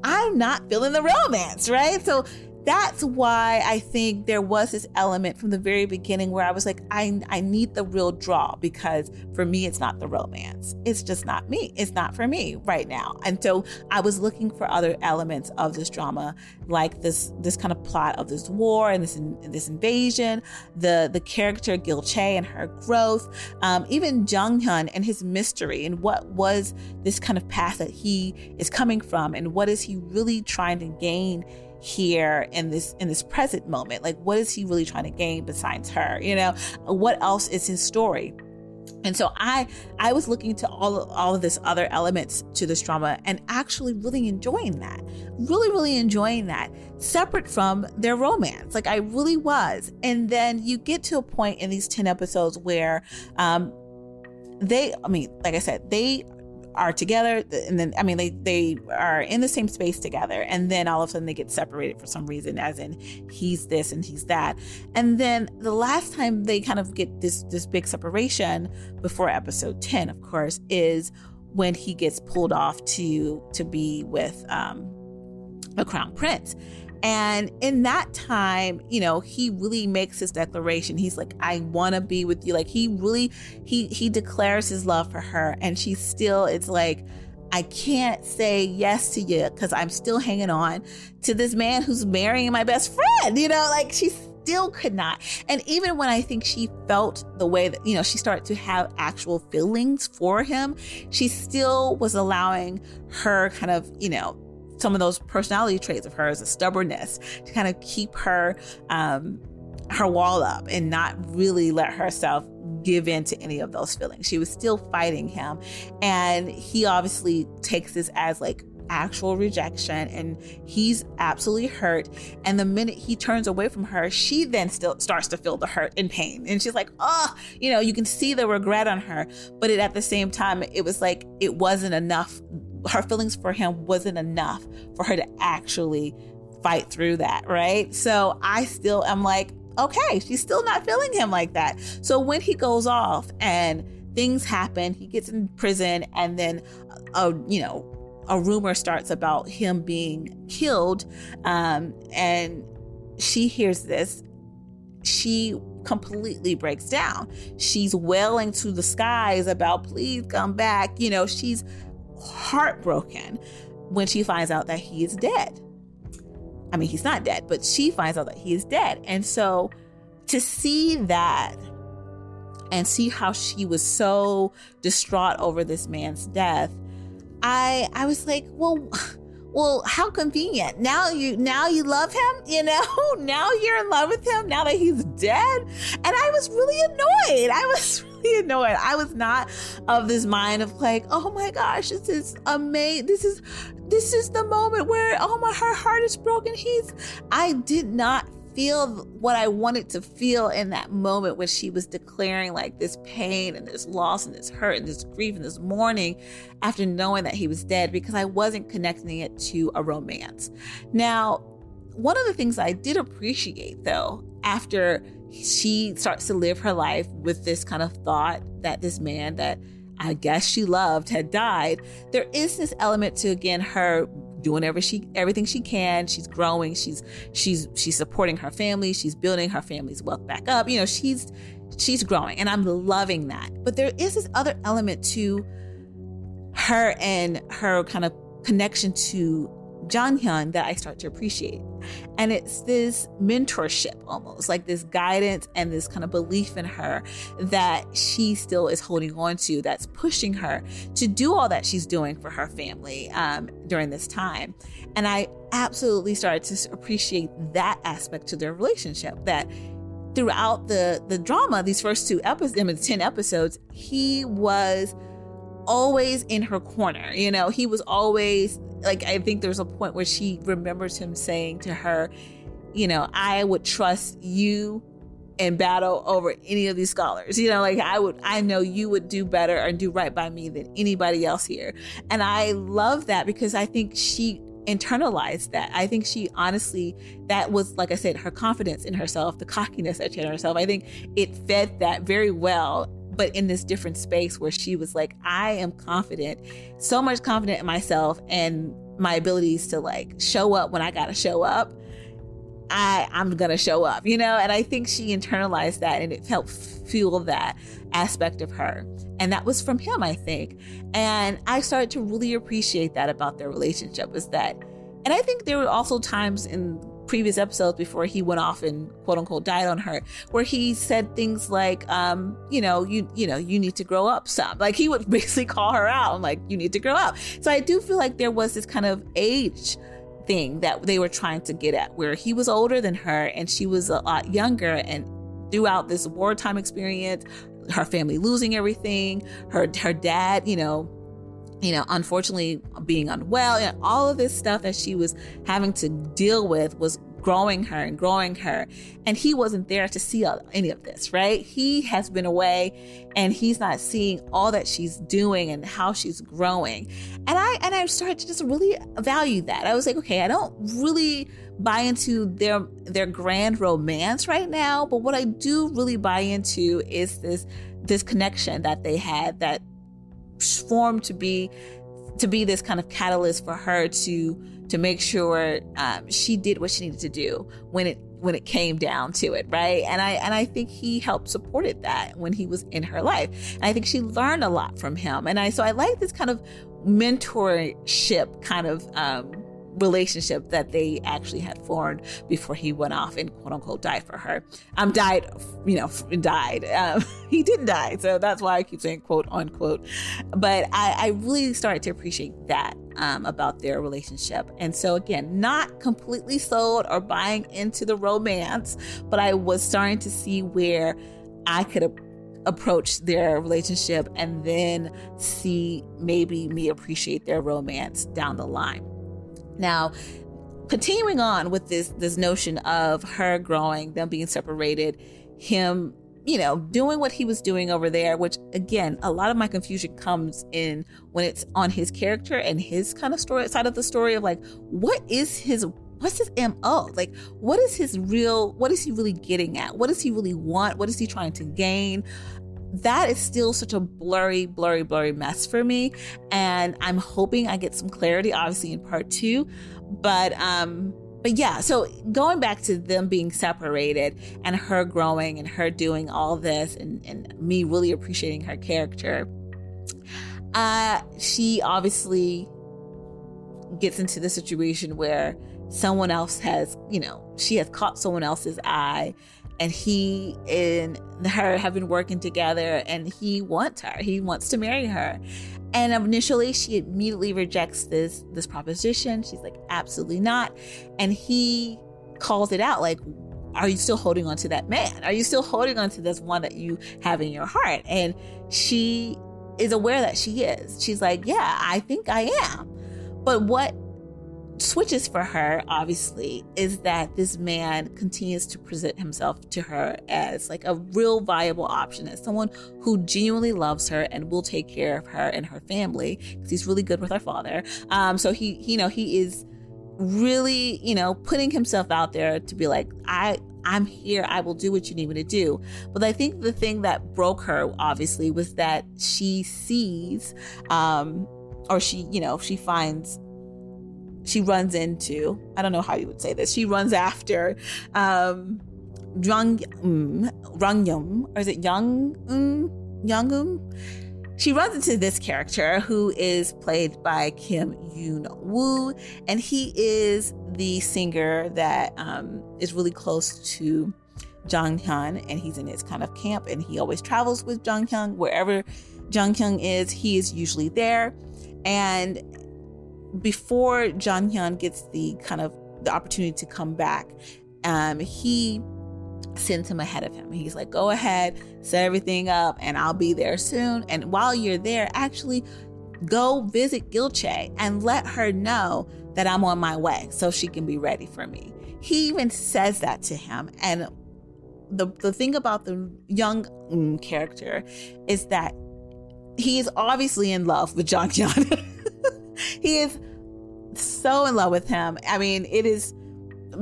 I'm not feeling the romance, right? So that's why I think there was this element from the very beginning where I was like, I, I need the real draw because for me, it's not the romance. It's just not me. It's not for me right now. And so I was looking for other elements of this drama, like this this kind of plot of this war and this this invasion, the the character Gil Che and her growth, um, even Jung Hyun and his mystery and what was this kind of path that he is coming from and what is he really trying to gain here in this in this present moment like what is he really trying to gain besides her you know what else is his story and so I I was looking to all all of this other elements to this drama and actually really enjoying that. Really really enjoying that separate from their romance. Like I really was. And then you get to a point in these 10 episodes where um they I mean like I said, they are together and then i mean they they are in the same space together and then all of a sudden they get separated for some reason as in he's this and he's that. And then the last time they kind of get this this big separation before episode 10 of course is when he gets pulled off to to be with um the crown prince and in that time, you know, he really makes his declaration. He's like, I want to be with you. Like he really, he, he declares his love for her. And she still, it's like, I can't say yes to you because I'm still hanging on to this man who's marrying my best friend. You know, like she still could not. And even when I think she felt the way that, you know, she started to have actual feelings for him, she still was allowing her kind of, you know, some of those personality traits of hers, a stubbornness, to kind of keep her um, her wall up and not really let herself give in to any of those feelings. She was still fighting him. And he obviously takes this as like actual rejection and he's absolutely hurt and the minute he turns away from her she then still starts to feel the hurt and pain and she's like oh you know you can see the regret on her but it, at the same time it was like it wasn't enough her feelings for him wasn't enough for her to actually fight through that right so i still am like okay she's still not feeling him like that so when he goes off and things happen he gets in prison and then uh, you know a rumor starts about him being killed. Um, and she hears this. She completely breaks down. She's wailing to the skies about, please come back. You know, she's heartbroken when she finds out that he is dead. I mean, he's not dead, but she finds out that he is dead. And so to see that and see how she was so distraught over this man's death I I was like, well, (laughs) well, how convenient. Now you now you love him, you know? (laughs) Now you're in love with him now that he's dead. And I was really annoyed. I was (laughs) (laughs) really annoyed. I was not of this mind of like, oh my gosh, this is amazing. This is this is the moment where oh my her heart is broken. He's I did not feel what I wanted to feel in that moment when she was declaring like this pain and this loss and this hurt and this grief and this mourning after knowing that he was dead because I wasn't connecting it to a romance. Now, one of the things I did appreciate though, after she starts to live her life with this kind of thought that this man that I guess she loved had died, there is this element to again her doing every she everything she can. She's growing. She's she's she's supporting her family. She's building her family's wealth back up. You know, she's she's growing, and I'm loving that. But there is this other element to her and her kind of connection to John Hyun that I start to appreciate. And it's this mentorship almost, like this guidance and this kind of belief in her that she still is holding on to, that's pushing her to do all that she's doing for her family um, during this time. And I absolutely started to appreciate that aspect to their relationship that throughout the the drama these first two episodes I mean, 10 episodes he was always in her corner you know he was always like I think there's a point where she remembers him saying to her, you know, I would trust you in battle over any of these scholars. You know, like I would, I know you would do better and do right by me than anybody else here. And I love that because I think she internalized that. I think she honestly, that was, like I said, her confidence in herself, the cockiness that she had in herself. I think it fed that very well but in this different space where she was like, I am confident, so much confident in myself and my abilities to like show up when I gotta show up. I I'm gonna show up, you know, and I think she internalized that and it helped fuel that aspect of her. And that was from him, I think. And I started to really appreciate that about their relationship was that and I think there were also times in previous episodes before he went off and quote unquote died on her, where he said things like, um, you know, you you know, you need to grow up some. Like he would (laughs) basically call her out, and like, you need to grow up. So I do feel like there was this kind of age thing that they were trying to get at, where he was older than her and she was a lot younger and throughout this wartime experience, her family losing everything, her her dad, you know, you know, unfortunately being unwell and all of this stuff that she was having to deal with was growing her and growing her. And he wasn't there to see all, any of this, right? He has been away and he's not seeing all that she's doing and how she's growing. And I and I started to just really value that. I was like, okay, I don't really buy into their their grand romance right now, but what I do really buy into is this this connection that they had that formed to be to be this kind of catalyst for her to to make sure um, she did what she needed to do when it when it came down to it right? And i and i think he helped supported that when he was in her life. And i think she learned a lot from him. And i so i like this kind of mentorship kind of um, relationship that they actually had formed before he went off and quote unquote died for her. Um, died, you know, died. Um, (laughs) he didn't die, so that's why I keep saying quote unquote. But I, I really started to appreciate that um, about their relationship. And so again, not completely sold or buying into the romance, but I was starting to see where I could approach their relationship and then see maybe me appreciate their romance down the line. Now, continuing on with this this notion of her growing, them being separated, him you know, doing what he was doing over there, which again, a lot of my confusion comes in when it's on his character and his kind of story side of the story of like, what is his what's his MO? Like, what is his real, what is he really getting at? What does he really want? What is he trying to gain? That is still such a blurry, blurry, blurry mess for me. And I'm hoping I get some clarity, obviously, in part two. But, um, but yeah, so going back to them being separated and her growing and her doing all this and, and me really appreciating her character, uh, she obviously gets into the situation where someone else has, you know, she has caught someone else's eye and he and her have been working together and he wants her. He wants to marry her. And initially she immediately rejects this this proposition. She's like, absolutely not. And he calls it out like, are you still holding on to that man? Are you still holding on to this one that you have in your heart? And she is aware that she is. She's like, yeah, I think I am. But what switches for her, obviously, is that this man continues to present himself to her as like a real viable option, as someone who genuinely loves her and will take care of her and her family because he's really good with her father. Um, so he, you know, he is really, you know, putting himself out there to be like, I, I'm here. I will do what you need me to do. But I think the thing that broke her, obviously, was that she sees, um, or she, you know, she finds she runs into, I don't know how you would say this, she runs after um, Rang, um, Rangyum, or is it Young um, Youngum? She runs into this character who is played by Kim Yoon Woo, and he is the singer that um, is really close to Jung Hyun, and he's in his kind of camp, and he always travels with Jung Hyun. Wherever Jung Hyun is, he is usually there. And before Jang Hyun gets the kind of the opportunity to come back, um, he sends him ahead of him. He's like, go ahead, set everything up, and I'll be there soon. And while you're there, actually go visit Gilchae and let her know that I'm on my way so she can be ready for me. He even says that to him. And the, the thing about the young mm, character is that he is obviously in love with Jang Hyun. (laughs) he is so in love with him. I mean, it is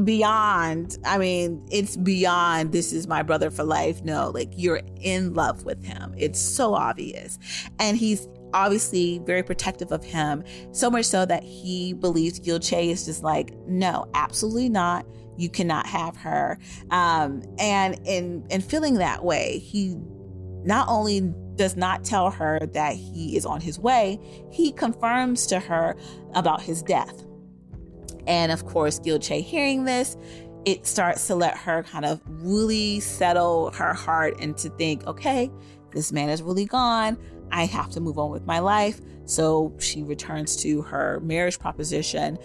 beyond, I mean, it's beyond this is my brother for life. No, like you're in love with him. It's so obvious. And he's obviously very protective of him, so much so that he believes Gilchae is just like, no, absolutely not. You cannot have her. Um, and in in feeling that way, he not only does not tell her that he is on his way, he confirms to her about his death. And of course, Gilchae hearing this, it starts to let her kind of really settle her heart and to think, okay, this man is really gone. I have to move on with my life. So she returns to her marriage proposition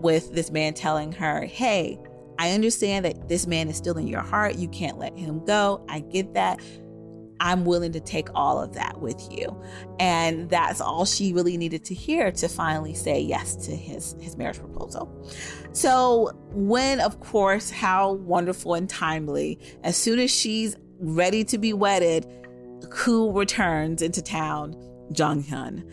with this man telling her, hey, I understand that this man is still in your heart. You can't let him go. I get that. I'm willing to take all of that with you. And that's all she really needed to hear to finally say yes to his, his marriage proposal. So, when, of course, how wonderful and timely, as soon as she's ready to be wedded, Koo returns into town, Jang Hyun.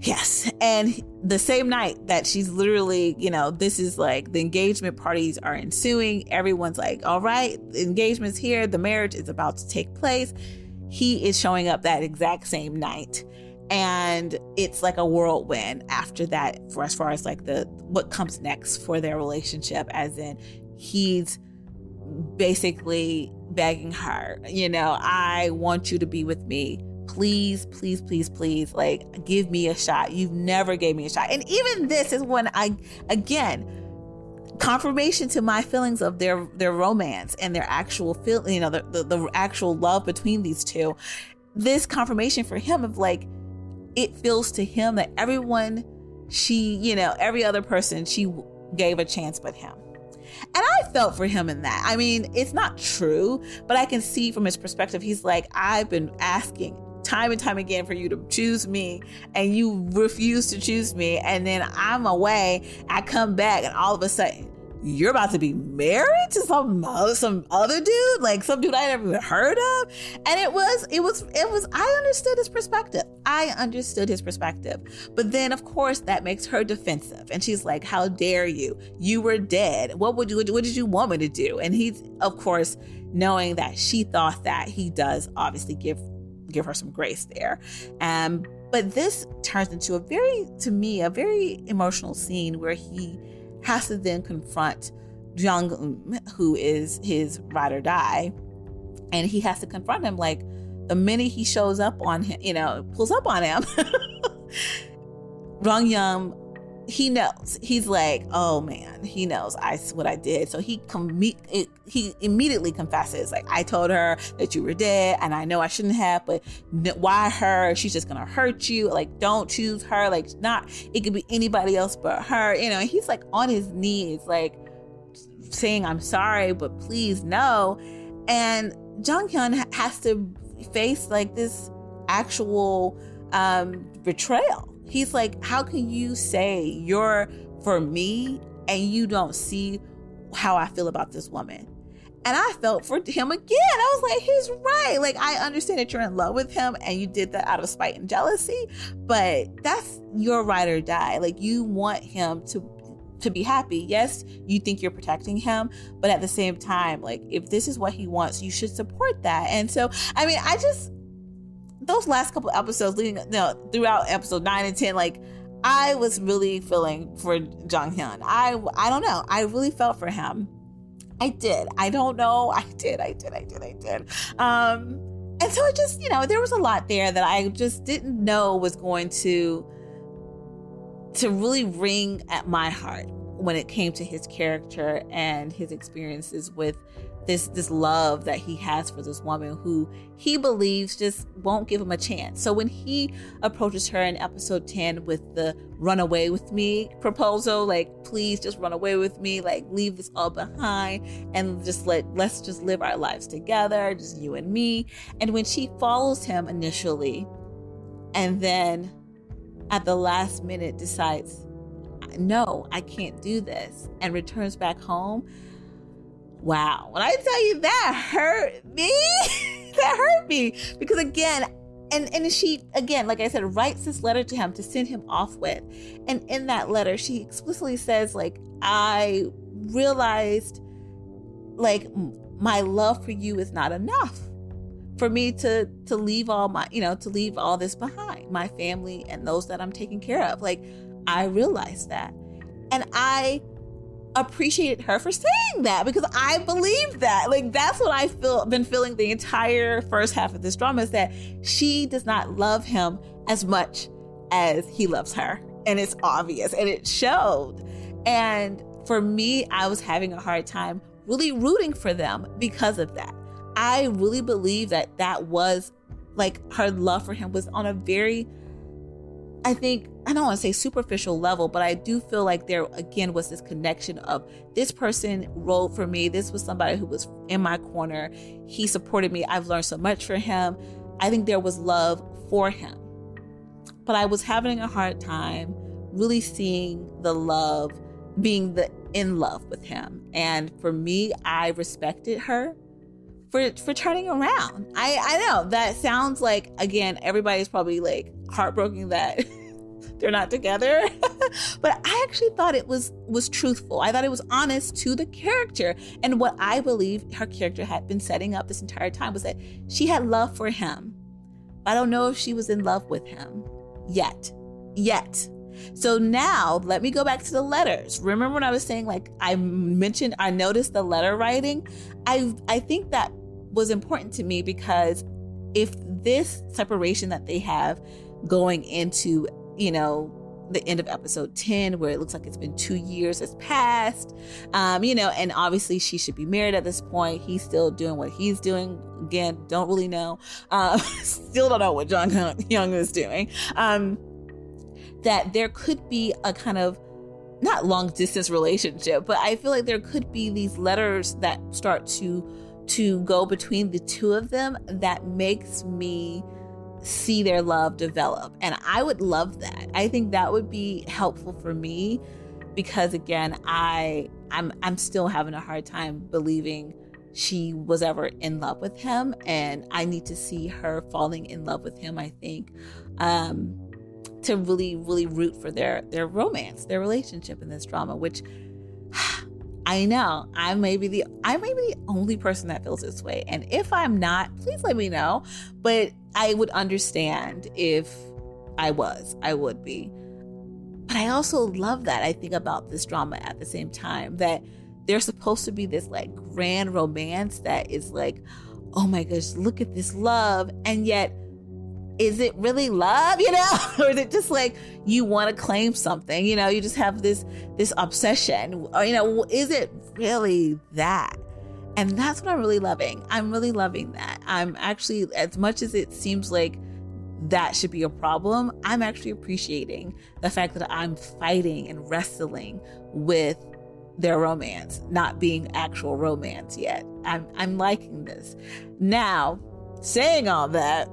Yes. And the same night that she's literally, you know, this is like the engagement parties are ensuing. Everyone's like, all right, engagement's here. The marriage is about to take place. He is showing up that exact same night. And it's like a whirlwind after that for as far as like the what comes next for their relationship, as in he's basically begging her, you know, I want you to be with me please, please, please, please, like give me a shot. You've never gave me a shot. And even this is when I, again, confirmation to my feelings of their their romance and their actual feel, you know, the, the, the actual love between these two. This confirmation for him of like, it feels to him that everyone she, you know, every other person she gave a chance but him. And I felt for him in that. I mean, it's not true, but I can see from his perspective, he's like, I've been asking time and time again for you to choose me and you refuse to choose me and then I'm away I come back and all of a sudden you're about to be married to some some other dude, like some dude I never even heard of. And it was, it was, it was. I understood his perspective. I understood his perspective. But then, of course, that makes her defensive, and she's like, "How dare you? You were dead. What would you? What did you want me to do?" And he's, of course, knowing that she thought that he does obviously give give her some grace there. Um, but this turns into a very, to me, a very emotional scene where he has to then confront Jung, who is his ride or die, and he has to confront him like the minute he shows up on him, you know, pulls up on him. (laughs) Rong Yum he knows. He's like, oh man, he knows I what I did. So he com- he immediately confesses, like, I told her that you were dead, and I know I shouldn't have, but why her? She's just gonna hurt you. Like, don't choose her. Like, not. It could be anybody else but her. You know. He's like on his knees, like saying, I'm sorry, but please no. And Jung Hyun has to face like this actual um, betrayal He's like, How can you say you're for me and you don't see how I feel about this woman? And I felt for him again. I was like, he's right. Like, I understand that you're in love with him and you did that out of spite and jealousy, but that's your ride or die. Like, you want him to to be happy. Yes, you think you're protecting him, but at the same time, like if this is what he wants, you should support that. And so, I mean, I just those last couple episodes leading know, throughout episode 9 and 10 like I was really feeling for Jung Hyun. I I don't know. I really felt for him. I did. I don't know. (laughs) I did. I did. I did. I did. Um and so it just, you know, there was a lot there that I just didn't know was going to to really ring at my heart when it came to his character and his experiences with this this love that he has for this woman who he believes just won't give him a chance. So when he approaches her in episode 10 with the run away with me proposal, like please just run away with me, like leave this all behind and just let let's just live our lives together, just you and me. And when she follows him initially and then at the last minute decides no, I can't do this and returns back home Wow. When I tell you that hurt me, (laughs) that hurt me. Because again, and and she again, like I said, writes this letter to him to send him off with. And in that letter, she explicitly says, like, I realized like my love for you is not enough for me to to leave all my you know to leave all this behind my family and those that i'm taking care of like i realized that and i appreciated her for saying that because I believe that. Like that's what I feel been feeling the entire first half of this drama is that she does not love him as much as he loves her. And it's obvious and it showed. And for me, I was having a hard time really rooting for them because of that. I really believe that that was like her love for him was on a very I think, I don't want to say superficial level, but I do feel like there again was this connection of this person wrote for me. This was somebody who was in my corner. He supported me. I've learned so much from him. I think there was love for him. But I was having a hard time really seeing the love, being the in love with him. And for me, I respected her for for turning around. I I know that sounds like again everybody's probably like heartbroken that (laughs) they're not together. (laughs) but I actually thought it was was truthful. I thought it was honest to the character and what I believe her character had been setting up this entire time was that she had love for him. I don't know if she was in love with him yet. Yet. So now let me go back to the letters. Remember when I was saying like I mentioned I noticed the letter writing? I I think that was important to me because if this separation that they have going into, you know, the end of episode 10 where it looks like it's been two years has passed. Um you know and obviously she should be married at this point. He's still doing what he's doing. Again don't really know. Uh, (laughs) still don't know what john (laughs) young is doing. Um that there could be a kind of not long distance relationship, but I feel like there could be these letters that start to to go between the two of them that makes me see their love develop. And I would love that. I think that would be helpful for me because again, I I'm I'm still having a hard time believing she was ever in love with him and I need to see her falling in love with him, I think. Um to really really root for their their romance, their relationship in this drama, which (sighs) I know I may be the I may be the only person that feels this way. And if I'm not, please let me know. But I would understand if I was. I would be. But I also love that I think about this drama at the same time that there's supposed to be this like grand romance that is like, oh my gosh, look at this love. And yet is it really love, you know? (laughs) or is it just like you want to claim something, you know, you just have this this obsession. Or you know, is it really that? And that's what I'm really loving. I'm really loving that. I'm actually as much as it seems like that should be a problem, I'm actually appreciating the fact that I'm fighting and wrestling with their romance, not being actual romance yet. I'm I'm liking this. Now, saying all that,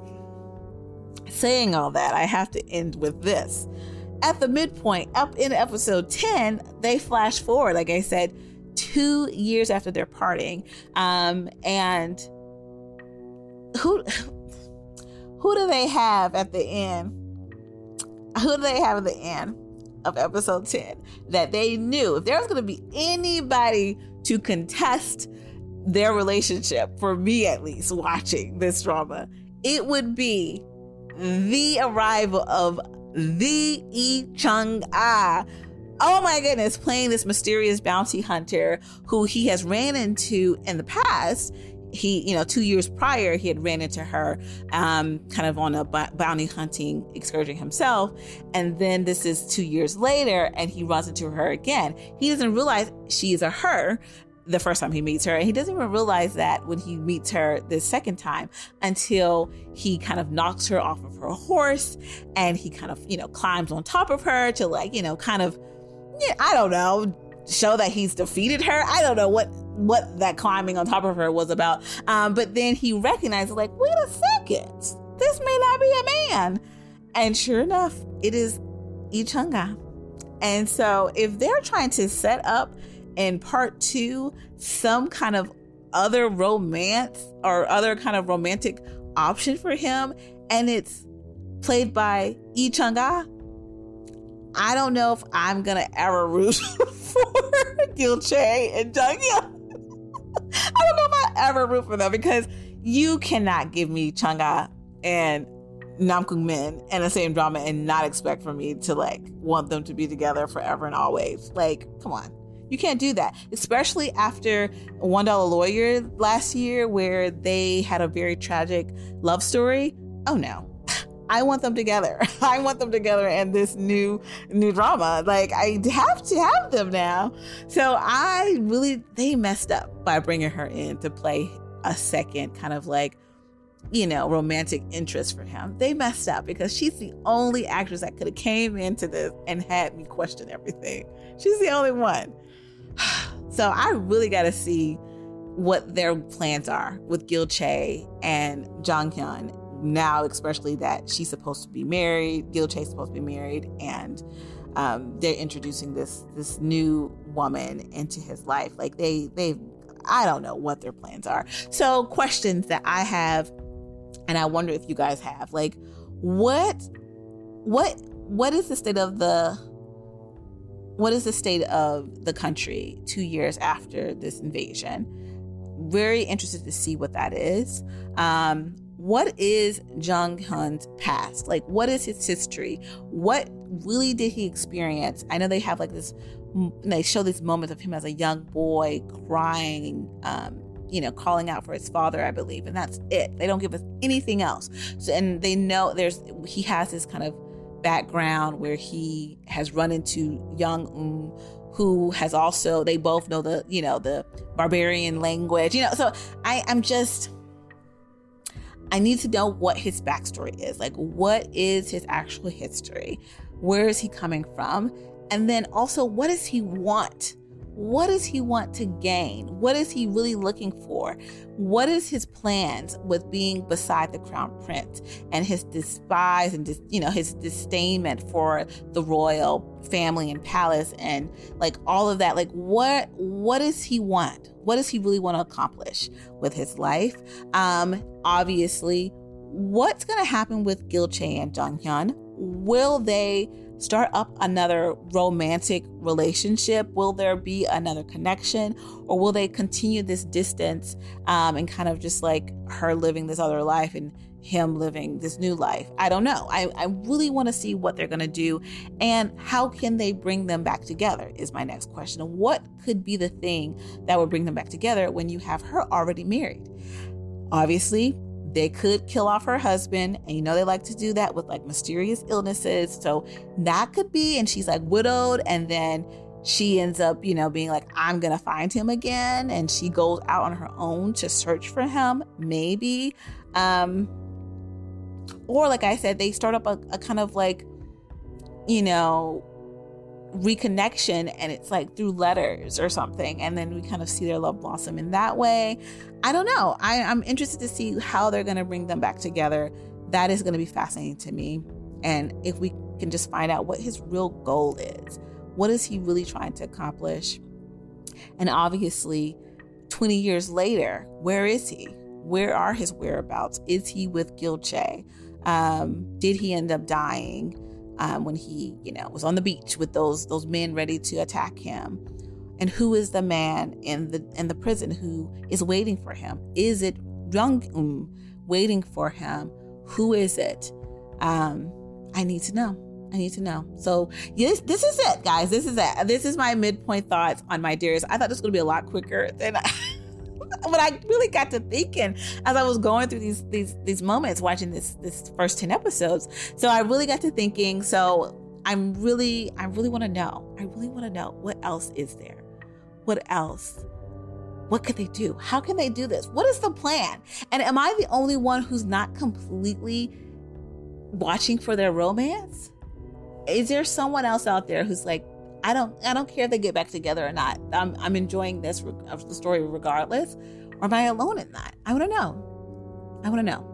Saying all that, I have to end with this. At the midpoint, up in episode 10, they flash forward, like I said, two years after their parting. Um, and who who do they have at the end? Who do they have at the end of episode 10 that they knew if there was going to be anybody to contest their relationship, for me at least, watching this drama, it would be the arrival of the Yi Chung Ah. Oh my goodness, playing this mysterious bounty hunter who he has ran into in the past. He, you know, two years prior, he had ran into her um, kind of on a bounty hunting excursion himself. And then this is two years later, and he runs into her again. He doesn't realize she's a her the first time he meets her. And he doesn't even realize that when he meets her the second time until he kind of knocks her off of her horse and he kind of, you know, climbs on top of her to like, you know, kind of, yeah, I don't know, show that he's defeated her. I don't know what what that climbing on top of her was about. Um, but then he recognizes, like, wait a second, this may not be a man. And sure enough, it is Yi Chunga. And so if they're trying to set up in part two some kind of other romance or other kind of romantic option for him, and it's played by Yi Chunga. I don't know if I'm gonna ever root (laughs) for Gil Che and Jung (laughs) Hyun. I don't know if I ever root for them because you cannot give me Chunga and Nam Kung Min in the same drama and not expect for me to like want them to be together forever and always. Like, come on. You can't do that, especially after One Dollar Lawyer last year, where they had a very tragic love story. Oh no. I want them together. (laughs) I want them together in this new new drama. Like I have to have them now. So I really they messed up by bringing her in to play a second kind of like you know romantic interest for him. They messed up because she's the only actress that could have came into this and had me question everything. She's the only one. (sighs) So I really got to see what their plans are with Gil Che and Jung Hyun. Now, especially that she's supposed to be married, Gil Che's supposed to be married, and um, they're introducing this this new woman into his life. Like they they, I don't know what their plans are. So questions that I have, and I wonder if you guys have, like, what what what is the state of the what is the state of the country two years after this invasion? Very interested to see what that is. Um, what is Jung Hyun's past? Like, what is his history? What really did he experience? I know they have like this, they show these moments of him as a young boy crying, um, you know, calling out for his father, I believe, and that's it. They don't give us anything else. So, and they know there's, he has this kind of background where he has run into young um, who has also they both know the you know the barbarian language you know so i i'm just i need to know what his backstory is like what is his actual history where is he coming from And then also, what does he want? What does he want to gain? What is he really looking for? What is his plans with being beside the crown prince and his despise and dis, you know his disdainment for the royal family and palace and like all of that? Like what what does he want? What does he really want to accomplish with his life? Um, obviously, what's going to happen with Gilche and Jung Hyun? Will they start up another romantic relationship? Will there be another connection? Or will they continue this distance um, and kind of just like her living this other life and him living this new life? I don't know. I, I really want to see what they're going to do and how can they bring them back together is my next question. What could be the thing that would bring them back together when you have her already married? Obviously, they could kill off her husband and you know they like to do that with like mysterious illnesses. So that could be and she's like widowed and then she ends up you know being like i'm gonna find him again and she goes out on her own to search for him maybe. Um or like i said they start up a, a kind of like you know reconnection and it's like through letters or something and then we kind of see their love blossom in that way. I don't know. I, i'm interested to see how they're going to bring them back together. That is going to be fascinating to me. And if we can just find out what his real goal is what is he really trying to accomplish? And obviously 20 years later where is he? Where are his whereabouts? Is he with Gil-chae? Um, did he end up dying um, when he, you know, was on the beach with those those men ready to attack him. And who is the man in the in the prison who is waiting for him? Is it Jung Um waiting for him? Who is it? Um, I need to know. I need to know. So yes, this is it, guys. This is it. This is my midpoint thoughts on my dearest. I thought this was gonna be a lot quicker than I (laughs) but I really got to thinking as I was going through these these these moments watching this this first 10 episodes. So I really got to thinking. So I'm really I really want to know. I really want to know what else is there? What else? What could they do? How can they do this? What is the plan? And am I the only one who's not completely watching for their romance? Is there someone else out there who's like, I don't I don't care if they get back together or not. I'm I'm enjoying this of the story regardless. Or am I alone in that? I want to know. I want to know.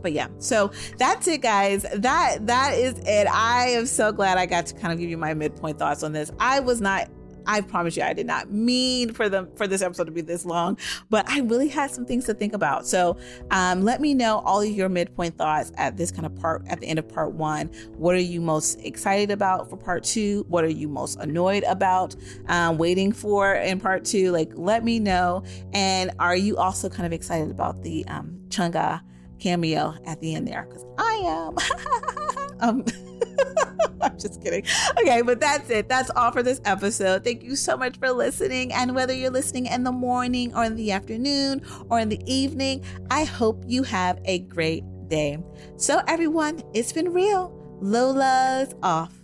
But yeah, so that's it, guys. That that is it. I am so glad I got to kind of give you my midpoint thoughts on this. I was not I promise you, I did not mean for them for this episode to be this long, but I really had some things to think about. So um, let me know all of your midpoint thoughts at this kind of part at the end of part one. What are you most excited about for part two? What are you most annoyed about um, waiting for in part two? Like, let me know. And are you also kind of excited about the um, Chunga cameo at the end there? Because I am. (laughs) um, (laughs) I'm just kidding. Okay, but that's it. That's all for this episode. Thank you so much for listening. And whether you're listening in the morning or in the afternoon or in the evening, I hope you have a great day. So, everyone, it's been real. Lola's off.